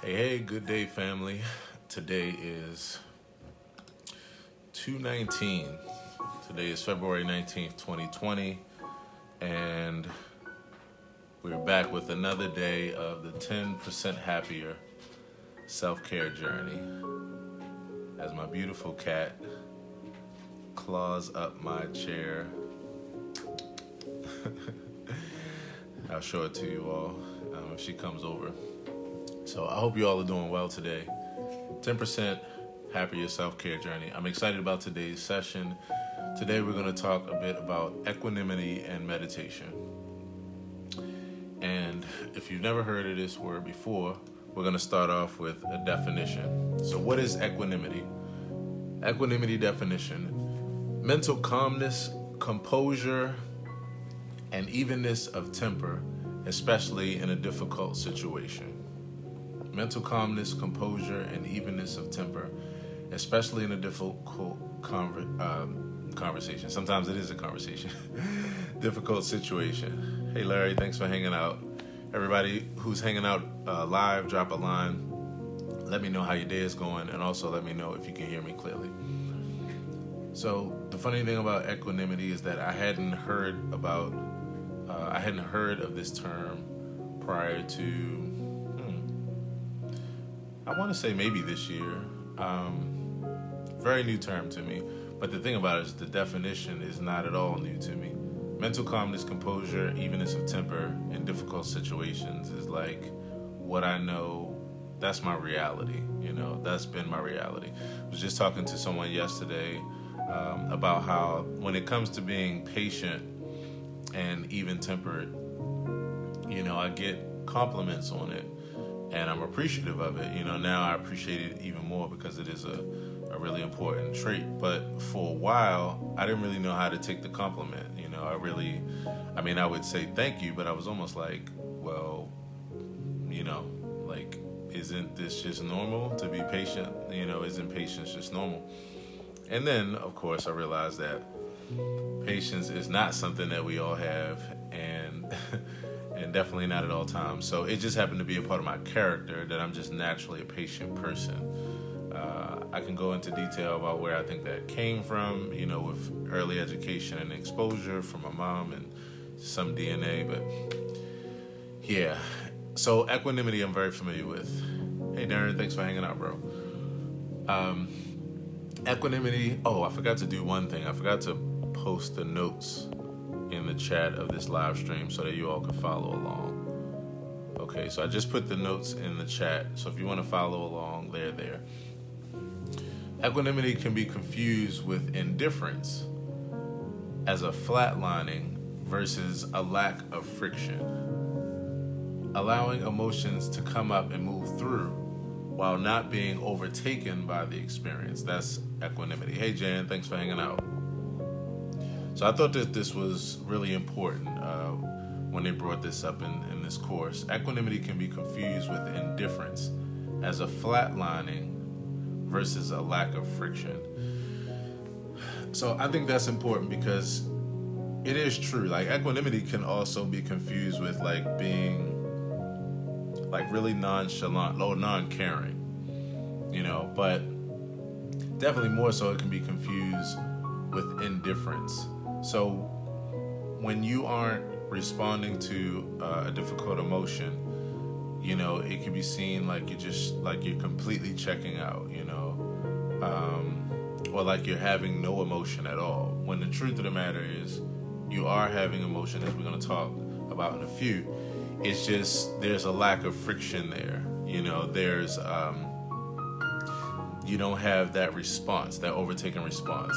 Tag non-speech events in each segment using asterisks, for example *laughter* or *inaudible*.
Hey, hey, good day, family. Today is 219. Today is February 19th, 2020, and we're back with another day of the 10% happier self care journey. As my beautiful cat claws up my chair, *laughs* I'll show it to you all um, if she comes over. So I hope you all are doing well today. 10% happier self care journey. I'm excited about today's session. Today we're going to talk a bit about equanimity and meditation. And if you've never heard of this word before, we're going to start off with a definition. So, what is equanimity? Equanimity definition mental calmness, composure, and evenness of temper, especially in a difficult situation mental calmness, composure, and evenness of temper, especially in a difficult conver- um, conversation. Sometimes it is a conversation, *laughs* difficult situation. Hey, Larry, thanks for hanging out. Everybody who's hanging out uh, live, drop a line. Let me know how your day is going, and also let me know if you can hear me clearly. So the funny thing about equanimity is that I hadn't heard about, uh, I hadn't heard of this term prior to I want to say maybe this year. Um, very new term to me. But the thing about it is the definition is not at all new to me. Mental calmness, composure, evenness of temper in difficult situations is like what I know. That's my reality. You know, that's been my reality. I was just talking to someone yesterday um, about how when it comes to being patient and even tempered, you know, I get compliments on it and I'm appreciative of it. You know, now I appreciate it even more because it is a, a really important trait. But for a while, I didn't really know how to take the compliment. You know, I really, I mean, I would say thank you, but I was almost like, well, you know, like, isn't this just normal to be patient? You know, isn't patience just normal? And then, of course, I realized that patience is not something that we all have, and *laughs* and definitely not at all times. So it just happened to be a part of my character that I'm just naturally a patient person. Uh, I can go into detail about where I think that came from, you know, with early education and exposure from my mom and some DNA, but yeah. So equanimity, I'm very familiar with. Hey, Darren, thanks for hanging out, bro. Um, equanimity. Oh, I forgot to do one thing. I forgot to post the notes in the chat of this live stream so that you all can follow along. Okay, so I just put the notes in the chat. So if you want to follow along, they're there. Equanimity can be confused with indifference as a flatlining versus a lack of friction. Allowing emotions to come up and move through while not being overtaken by the experience. That's equanimity. Hey, Jan, thanks for hanging out. So I thought that this was really important uh, when they brought this up in, in this course. Equanimity can be confused with indifference as a flatlining versus a lack of friction. So I think that's important because it is true. Like equanimity can also be confused with like being like really nonchalant or non-caring, you know. But definitely more so, it can be confused with indifference. So when you aren't responding to uh, a difficult emotion, you know, it can be seen like you're just like you're completely checking out, you know, um, or like you're having no emotion at all. When the truth of the matter is, you are having emotion, as we're going to talk about in a few. It's just there's a lack of friction there. You know, there's um, you don't have that response, that overtaken response.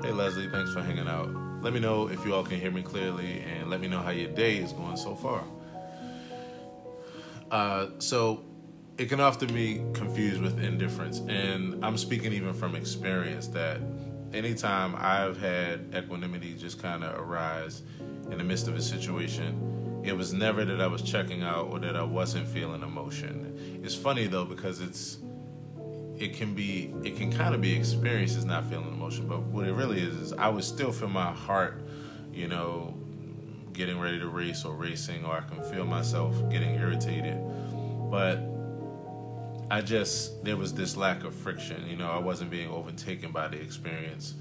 Hey, Leslie, thanks for hanging out. Let me know if you all can hear me clearly and let me know how your day is going so far. Uh, so, it can often be confused with indifference. And I'm speaking even from experience that anytime I've had equanimity just kind of arise in the midst of a situation, it was never that I was checking out or that I wasn't feeling emotion. It's funny though because it's it can be it can kind of be experienced as not feeling emotion but what it really is is i would still feel my heart you know getting ready to race or racing or i can feel myself getting irritated but I just there was this lack of friction. You know, I wasn't being overtaken by the experience,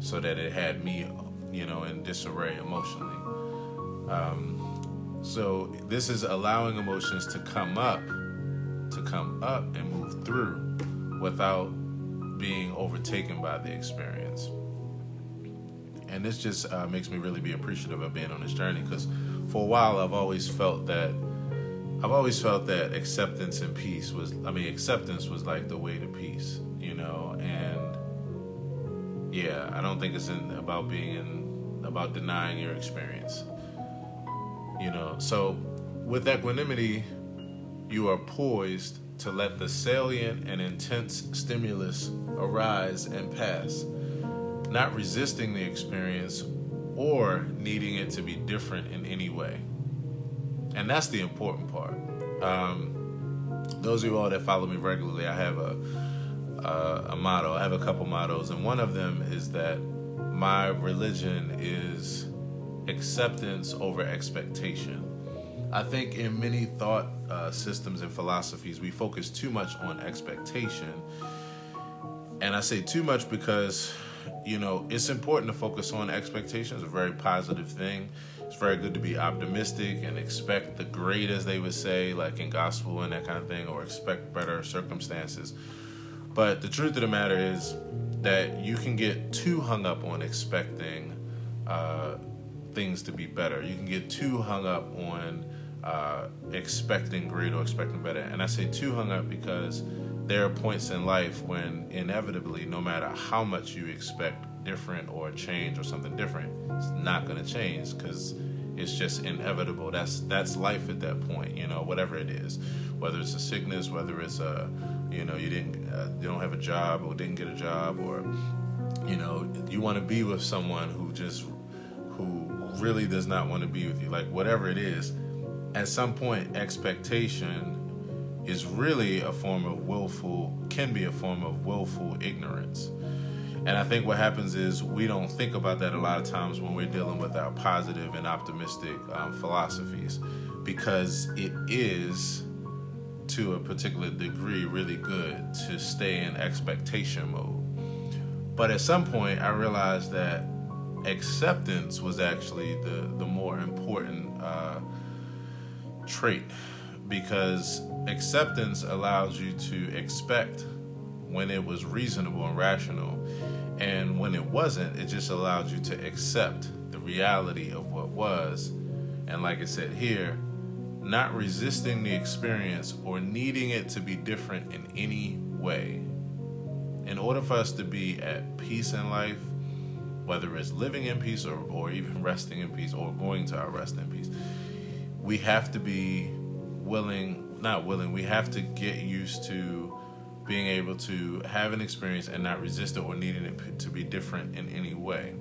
so that it had me, you know, in disarray emotionally. Um, so this is allowing emotions to come up, to come up and move through, without being overtaken by the experience. And this just uh, makes me really be appreciative of being on this journey because for a while I've always felt that I've always felt that acceptance and peace was I mean acceptance was like the way to peace, you know, and yeah, I don't think it's in, about being in, about denying your experience. You know, so with equanimity, you are poised to let the salient and intense stimulus arise and pass, not resisting the experience or needing it to be different in any way. And that's the important part. Um, those of you all that follow me regularly, I have a, a, a motto. I have a couple mottos, and one of them is that my religion is acceptance over expectation. I think in many thought uh, systems and philosophies, we focus too much on expectation. And I say too much because, you know, it's important to focus on expectations, a very positive thing. It's very good to be optimistic and expect the great, as they would say, like in gospel and that kind of thing, or expect better circumstances. But the truth of the matter is that you can get too hung up on expecting uh, things to be better. You can get too hung up on uh, expecting great or expecting better. And I say too hung up because there are points in life when inevitably, no matter how much you expect different or change or something different, it's not going to change because it's just inevitable. That's that's life at that point, you know, whatever it is, whether it's a sickness, whether it's a, you know, you didn't, uh, you don't have a job or didn't get a job, or, you know, you want to be with someone who just, who really does not want to be with you, like whatever it is at some point, expectation is really a form of willful, can be a form of willful ignorance. And I think what happens is we don't think about that a lot of times when we're dealing with our positive and optimistic um, philosophies because it is, to a particular degree, really good to stay in expectation mode. But at some point, I realized that acceptance was actually the, the more important. Uh, trait because acceptance allows you to expect when it was reasonable and rational. And when it wasn't, it just allowed you to accept the reality of what was. And like I said here, not resisting the experience or needing it to be different in any way. In order for us to be at peace in life, whether it's living in peace or, or even resting in peace or going to our rest in peace, we have to be willing, not willing, we have to get used to being able to have an experience and not resist it or needing it to be different in any way.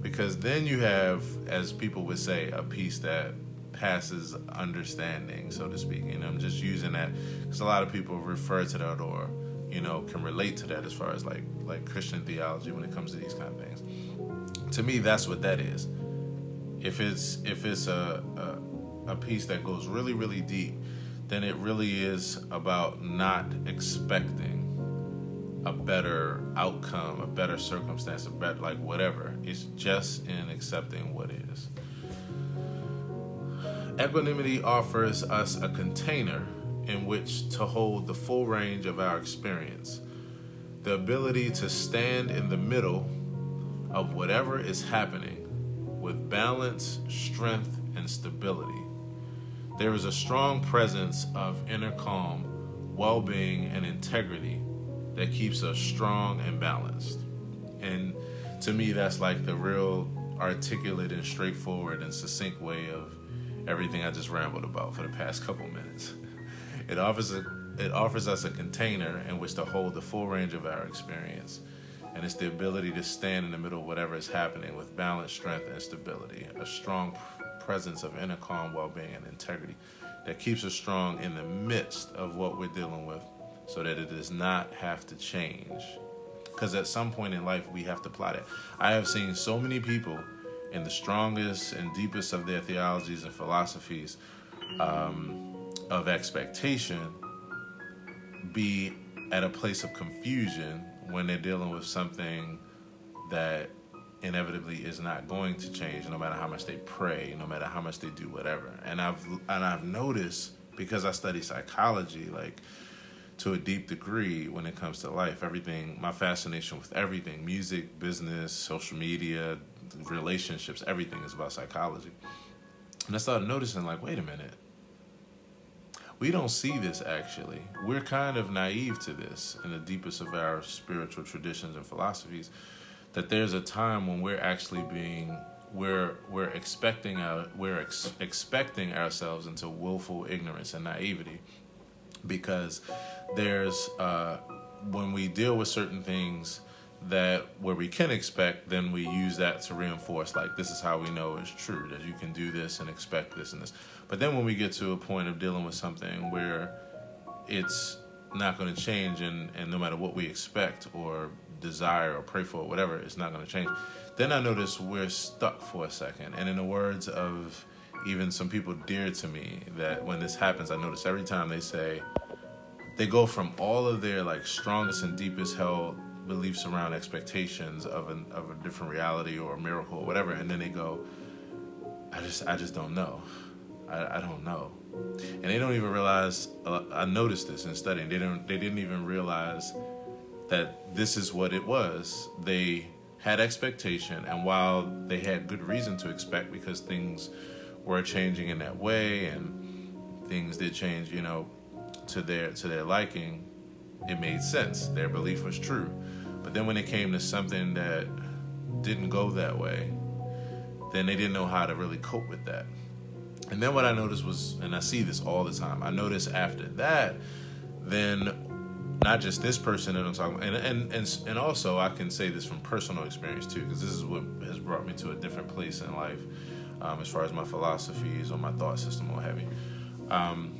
Because then you have, as people would say, a peace that passes understanding, so to speak. And I'm just using that because a lot of people refer to that or, you know, can relate to that as far as like like Christian theology when it comes to these kind of things. To me, that's what that is. If it's if it's a, a a peace that goes really, really deep, then it really is about not expecting a better outcome, a better circumstance, a better, like whatever. It's just in accepting what is. Equanimity offers us a container in which to hold the full range of our experience, the ability to stand in the middle of whatever is happening with balance, strength, and stability. There is a strong presence of inner calm, well being, and integrity that keeps us strong and balanced. And to me, that's like the real articulate and straightforward and succinct way of everything I just rambled about for the past couple minutes. *laughs* It offers a, it offers us a container in which to hold the full range of our experience. And it's the ability to stand in the middle of whatever is happening with balance, strength, and stability. A strong presence of inner calm, well being, and integrity that keeps us strong in the midst of what we're dealing with so that it does not have to change. Because at some point in life, we have to plot it. I have seen so many people in the strongest and deepest of their theologies and philosophies um, of expectation be at a place of confusion when they're dealing with something that inevitably is not going to change no matter how much they pray no matter how much they do whatever. And i've and i've noticed because i study psychology like to a deep degree when it comes to life everything my fascination with everything music business social media relationships everything is about psychology. And i started noticing like wait a minute. We don't see this actually. We're kind of naive to this in the deepest of our spiritual traditions and philosophies that there's a time when we're actually being we're we're expecting our we're ex- expecting ourselves into willful ignorance and naivety because there's uh, when we deal with certain things that where we can expect then we use that to reinforce like this is how we know it's true that you can do this and expect this and this. But then when we get to a point of dealing with something where it's not going to change and, and no matter what we expect or desire or pray for, whatever, it's not going to change. Then I notice we're stuck for a second. And in the words of even some people dear to me, that when this happens, I notice every time they say, they go from all of their like strongest and deepest held beliefs around expectations of an of a different reality or a miracle or whatever, and then they go, I just I just don't know. I, I don't know. And they don't even realize. Uh, I noticed this in studying. They don't. They didn't even realize that this is what it was. They had expectation, and while they had good reason to expect because things were changing in that way and things did change, you know, to their to their liking, it made sense. Their belief was true. But then when it came to something that didn't go that way, then they didn't know how to really cope with that. And then what I noticed was, and I see this all the time, I noticed after that, then not just this person that I'm talking about, and and and, and also I can say this from personal experience too, because this is what has brought me to a different place in life, um, as far as my philosophies or my thought system or heavy. Um,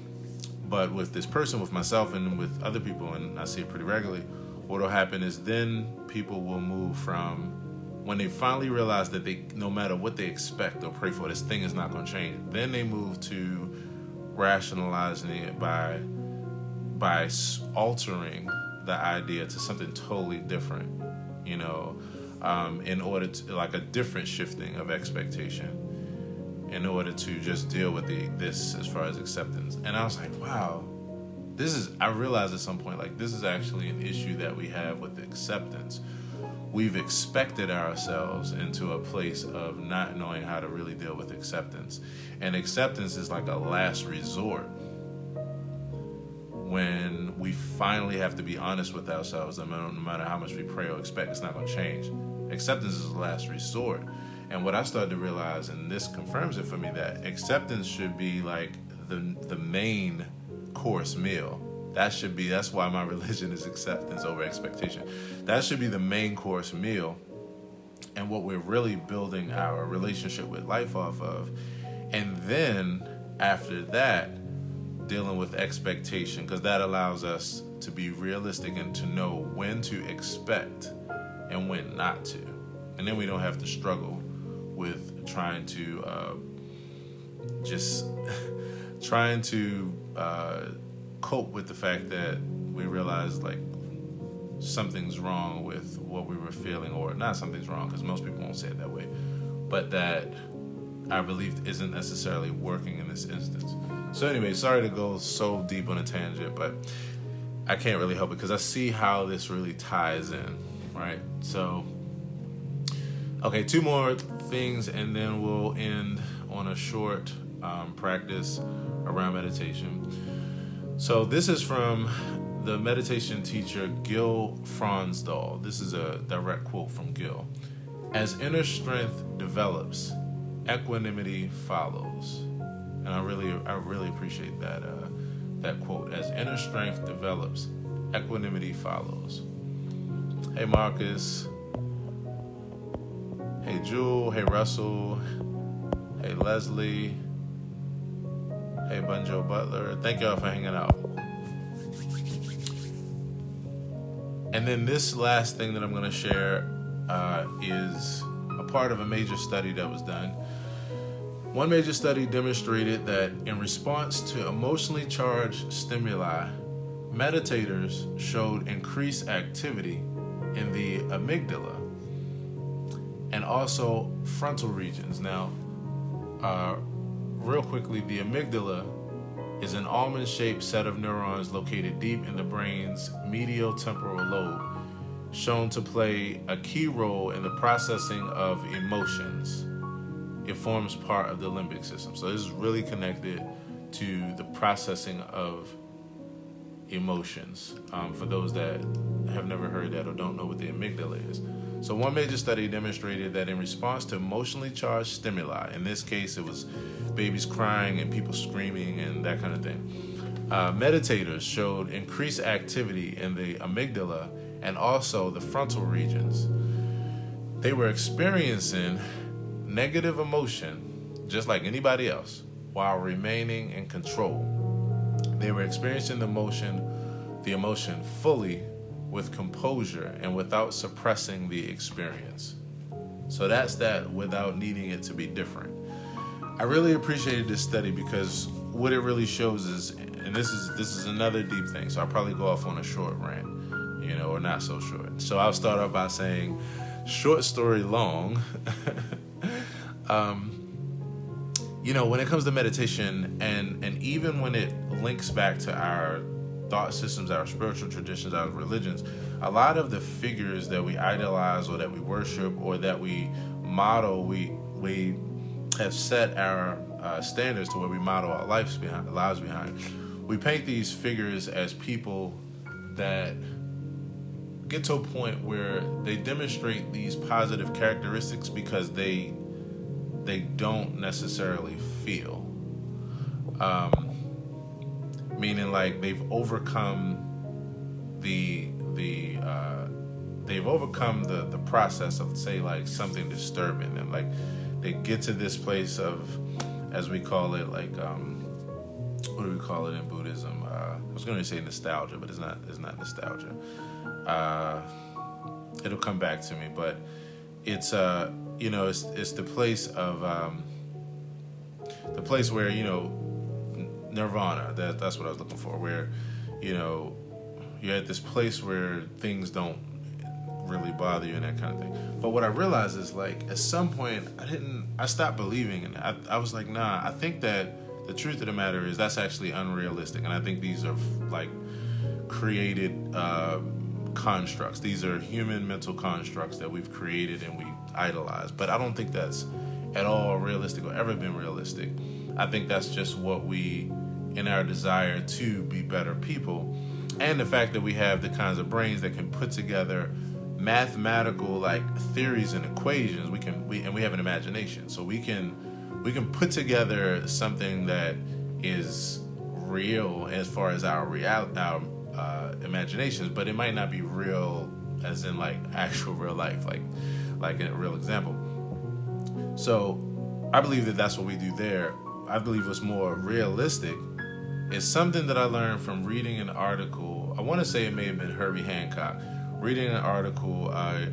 but with this person, with myself, and with other people, and I see it pretty regularly, what will happen is then people will move from when they finally realize that they, no matter what they expect or pray for, this thing is not going to change. Then they move to rationalizing it by by altering the idea to something totally different, you know, um, in order to like a different shifting of expectation, in order to just deal with the this as far as acceptance. And I was like, wow, this is. I realized at some point like this is actually an issue that we have with acceptance. We've expected ourselves into a place of not knowing how to really deal with acceptance. And acceptance is like a last resort when we finally have to be honest with ourselves no matter, how much we pray or expect, it's not going to change. Acceptance is the last resort. And what I started to realize, and this confirms it for me, that acceptance should be like the, the main course meal. That should be, that's why my *laughs* religion is acceptance over expectation. That should be the main course meal and what we're really building our relationship with life off of. And then after that, dealing with expectation because that allows us to be realistic and to know when to expect and when not to. And then we don't have to struggle with trying to uh, just *laughs* trying to uh, cope with the fact that we realize like something's wrong with what we were feeling, or not something's wrong because most people won't say it that way, but that our belief isn't necessarily working in this instance. So anyway, sorry to go so deep on a tangent, but I can't really help it because I see how this really ties in, right? So, okay, two more things, and then we'll end on a short um, practice around meditation. So this is from the meditation teacher Gil Fronsdal. This is a direct quote from Gil. As inner strength develops, equanimity follows and I really, I really appreciate that uh, that quote. As inner strength develops, equanimity follows. Hey Marcus. Hey Jewel. Hey Russell. Hey Leslie. Hey Bunjo Butler. Thank y'all for hanging out. And then this last thing that I'm going to share uh, is a part of a major study that was done one major study demonstrated that in response to emotionally charged stimuli, meditators showed increased activity in the amygdala and also frontal regions. Now, uh, real quickly, the amygdala is an almond shaped set of neurons located deep in the brain's medial temporal lobe, shown to play a key role in the processing of emotions. It forms part of the limbic system. So, this is really connected to the processing of emotions. Um, for those that have never heard that or don't know what the amygdala is. So, one major study demonstrated that in response to emotionally charged stimuli, in this case it was babies crying and people screaming and that kind of thing, uh, meditators showed increased activity in the amygdala and also the frontal regions. They were experiencing negative emotion just like anybody else while remaining in control. They were experiencing the emotion, the emotion fully with composure and without suppressing the experience. So that's that without needing it to be different. I really appreciated this study because what it really shows is and this is this is another deep thing. So I'll probably go off on a short rant, you know, or not so short. So I'll start off by saying short story long. *laughs* um, you know, when it comes to meditation and and even when it links back to our thought systems, our spiritual traditions, our religions, a lot of the figures that we idolize or that we worship or that we model, we we have set our uh, standards to where we model our lives behind, lives behind. We paint these figures as people that get to a point where they demonstrate these positive characteristics because they they don't necessarily feel. Um, meaning like they've overcome the the uh, they've overcome the the process of say like something disturbing and like they get to this place of as we call it like um, what do we call it in Buddhism? Uh, I was going to say nostalgia, but it's not. It's not nostalgia. Uh, it'll come back to me, but it's uh, you know, it's it's the place of um, the place where you know nirvana. That that's what I was looking for. Where you know you're at this place where things don't really bother you and that kind of thing. But what I realized is like at some point I didn't I stopped believing and I, I was like nah I think that the truth of the matter is that's actually unrealistic and I think these are like created uh, constructs. These are human mental constructs that we've created and we idolize. But I don't think that's at all realistic or ever been realistic. I think that's just what we in our desire to be better people and the fact that we have the kinds of brains that can put together mathematical like theories and equations we can we and we have an imagination so we can we can put together something that is real as far as our real our uh, imaginations but it might not be real as in like actual real life like like a real example so i believe that that's what we do there i believe what's more realistic it's something that I learned from reading an article. I want to say it may have been Herbie Hancock. Reading an article uh,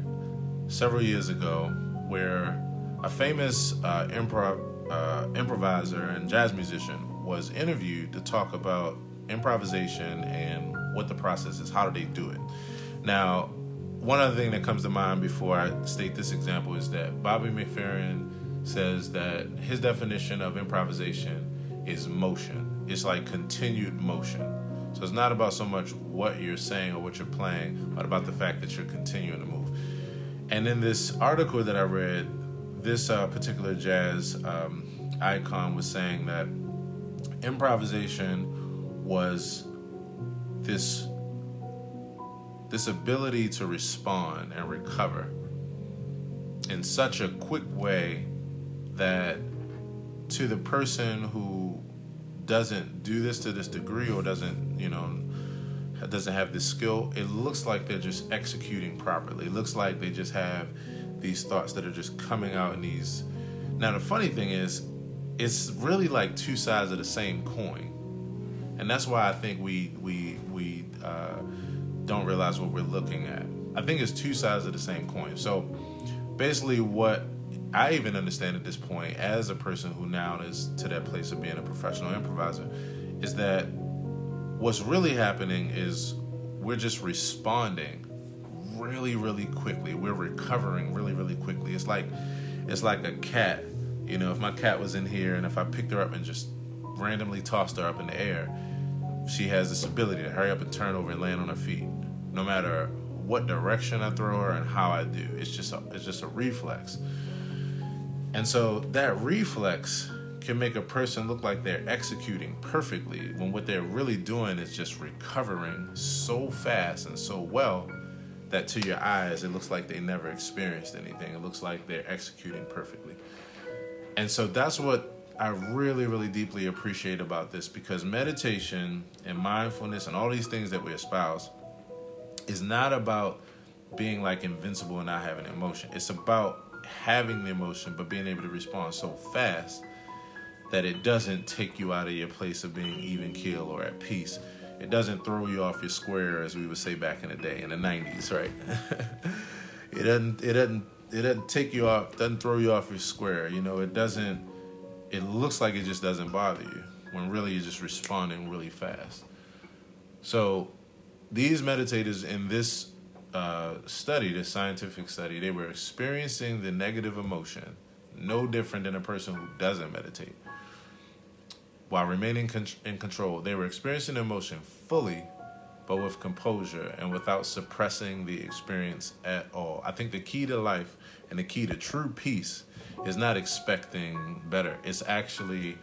several years ago where a famous uh, improv uh, improviser and jazz musician was interviewed to talk about improvisation and what the process is. How do they do it? Now, one other thing that comes to mind before I state this example is that Bobby McFerrin says that his definition of improvisation is motion it's like continued motion. So it's not about so much what you're saying or what you're playing, but about the fact that you're continuing to move. And in this article that I read, this uh, particular jazz um, icon was saying that improvisation was this this ability to respond and recover in such a quick way that to the person who doesn't do this to this degree or doesn't, you know, doesn't have this skill, it looks like they're just executing properly. It looks like they just have these thoughts that are just coming out in these. Now, the funny thing is, it's really like two sides of the same coin, and that's why I think we we uh, don't realize what we're looking at. I think it's two sides of the same coin. So, basically, what I even understand at this point, as a person who now is to that place of being a professional improviser, is that what's really happening is we're just responding really, really quickly. We're recovering really, really quickly. It's like it's like a cat. You know, if my cat was in here and if I picked her up and just randomly tossed her up in the air, she has this ability to hurry up and turn over and land on her feet, no matter what direction I throw her and how I do. It's just a, it's just a reflex. And so that reflex can make a person look like they're executing perfectly when what they're really doing is just recovering so fast and so well that to your eyes it looks like they never experienced anything. It looks like they're executing perfectly. And so that's what I really, really deeply appreciate about this because meditation and mindfulness and all these things that we espouse is not about being like invincible and not having emotion. It's about having the emotion but being able to respond so fast that it doesn't take you out of your place of being even keel or at peace. It doesn't throw you off your square as we would say back in the day in the 90s, right? *laughs* it doesn't it doesn't it doesn't take you off doesn't throw you off your square. You know, it doesn't it looks like it just doesn't bother you when really you're just responding really fast. So these meditators in this uh, study, this scientific study, they were experiencing the negative emotion no different than a person who doesn't meditate. While remaining con- in control, they were experiencing emotion fully, but with composure and without suppressing the experience at all. I think the key to life and the key to true peace is not expecting better. It's actually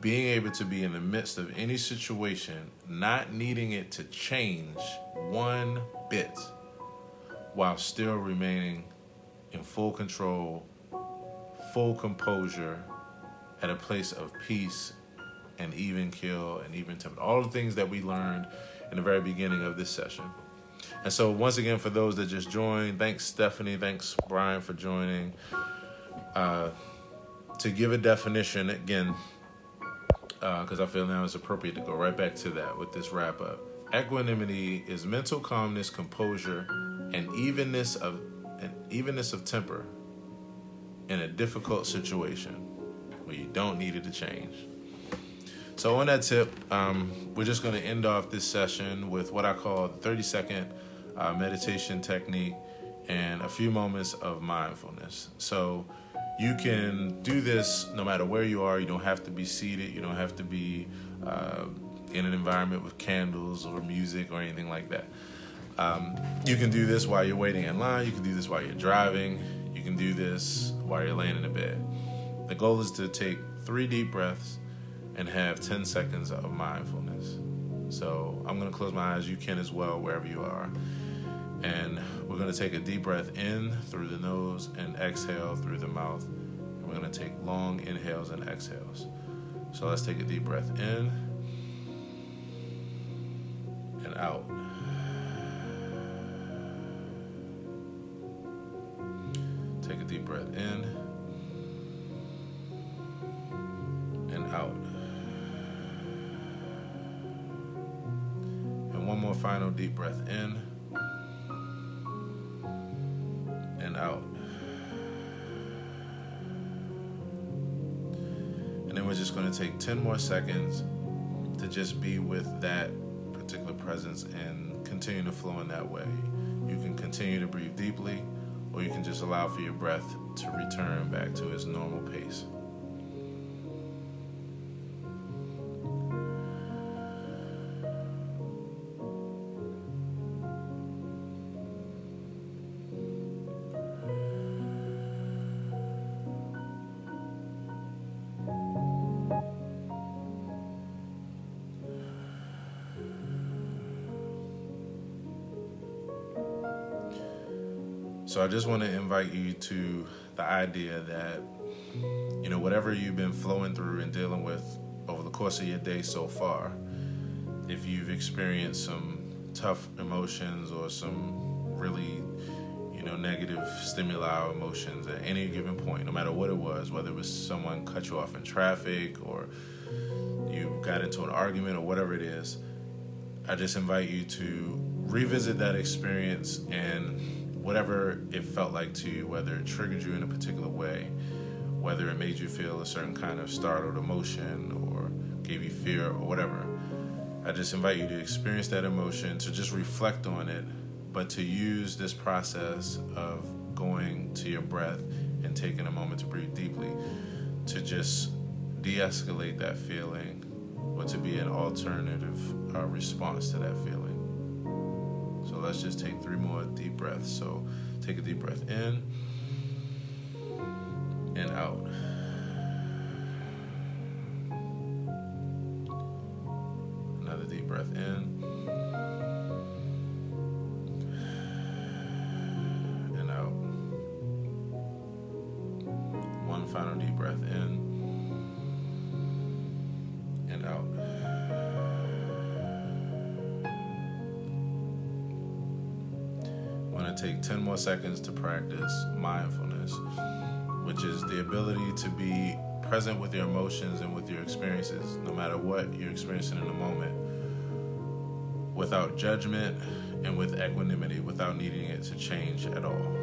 being able to be in the midst of any situation, not needing it to change one bit, while still remaining in full control, full composure, at a place of peace and even kill and even temper. All the things that we learned in the very beginning of this session. And so, once again, for those that just joined, thanks Stephanie, thanks Brian for joining. Uh, to give a definition again, because uh, I feel now it's appropriate to go right back to that with this wrap up. Equanimity is mental calmness, composure, and evenness of and evenness of temper in a difficult situation where you don't need it to change. So on that tip, um, we're just going to end off this session with what I call the 30 second uh, meditation technique and a few moments of mindfulness. So you can do this no matter where you are. You don't have to be seated. You don't have to be uh, in an environment with candles or music or anything like that. Um, you can do this while you're waiting in line. You can do this while you're driving. You can do this while you're laying in the bed. The goal is to take three deep breaths and have 10 seconds of mindfulness. So I'm going to close my eyes. You can as well, wherever you are. And we're going to take a deep breath in through the nose and exhale through the mouth. And we're going to take long inhales and exhales. So let's take a deep breath in and out. And then we're just going to take 10 more seconds to just be with that particular presence and continue to flow in that way. You can continue to breathe deeply, or you can just allow for your breath to return back to its normal pace. So I just want to invite you to the idea that, you know, whatever you've been flowing through and dealing with over the course of your day so far, if you've experienced some tough emotions or some really, you know, negative stimuli or emotions at any given point, no matter what it was, whether it was someone cut you off in traffic or you got into an argument or whatever it is, I just invite you to revisit that experience and whatever it felt like to you, whether it triggered you in a particular way, whether it made you feel a certain kind of startled emotion or gave you fear or whatever, I just invite you to experience that emotion, to just reflect on it, but to use this process of going to your breath and taking a moment to breathe deeply to just de escalate that feeling or to be an alternative uh, response to that feeling. So let's just take three more deep breaths. So take a deep breath in and out. Another deep breath in. And out. One final deep breath in and out. To take 10 more seconds to practice mindfulness, which is the ability to be present with your emotions and with your experiences, no matter what you're experiencing in the moment, without judgment and with equanimity, without needing it to change at all.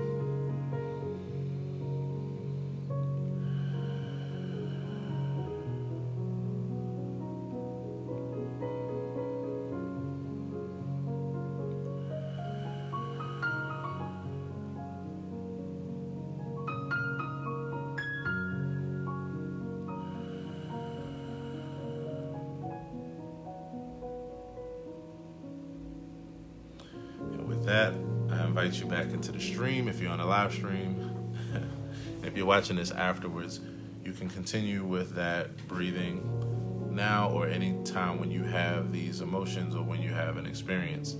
That, I invite you back into the stream if you're on a live stream. *laughs* if you're watching this afterwards, you can continue with that breathing now or any time when you have these emotions or when you have an experience.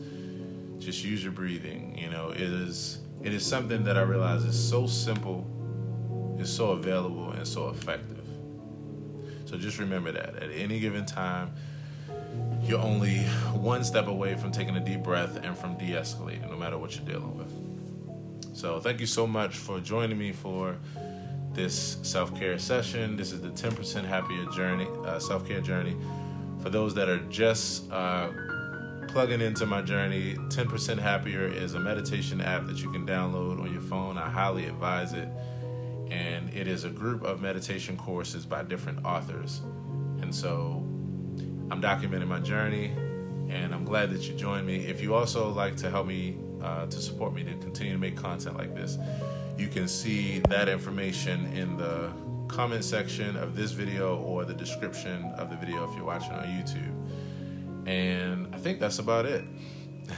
Just use your breathing. You know, it is it is something that I realize is so simple, is so available and so effective. So just remember that at any given time, you're only one step away from taking a deep breath and from de escalating, no matter what you're dealing with. So, thank you so much for joining me for this self care session. This is the 10% happier journey, uh, self care journey. For those that are just uh, plugging into my journey, 10% Happier is a meditation app that you can download on your phone. I highly advise it. And it is a group of meditation courses by different authors. And so I'm documenting my journey, and I'm glad that you joined me. If you also like to help me uh, to support me to continue to make content like this, you can see that information in the comment section of this video or the description of the video if you're watching on YouTube. And I think that's about it.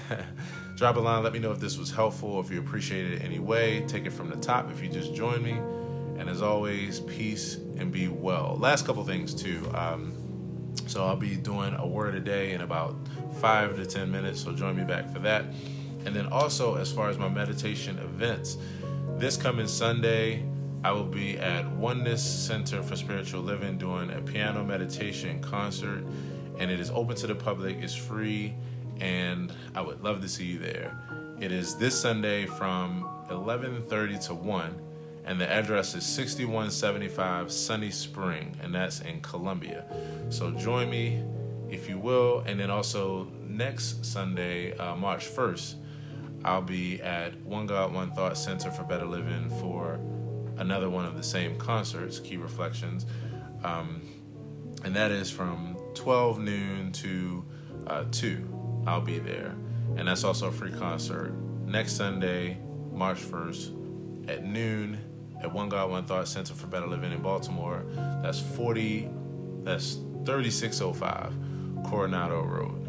*laughs* Drop a line, let me know if this was helpful, if you appreciate it anyway. Take it from the top if you just joined me. And as always, peace and be well. Last couple things too. Um, so I'll be doing a word a day in about five to 10 minutes. So join me back for that. And then also, as far as my meditation events, this coming Sunday, I will be at Oneness Center for Spiritual Living doing a piano meditation concert. And it is open to the public, it's free, and I would love to see you there. It is this Sunday from 11:30 to 1 and the address is 6175 Sunny Spring, and that's in Columbia. So join me if you will, and then also next Sunday, uh, March 1st, I'll be at One God, One Thought Center for Better Living for another one of the same concerts, Key Reflections, um, and that is from 12 noon to uh, 2. I'll be there, and that's also a free concert next Sunday, March 1st at noon at One God, One Thought Center for Better Living in Baltimore. That's 40, that's 3605 Coronado Road.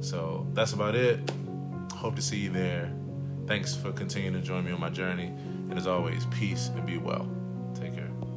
So that's about it. Hope to see you there. Thanks for continuing to join me on my journey. And as always, peace and be well.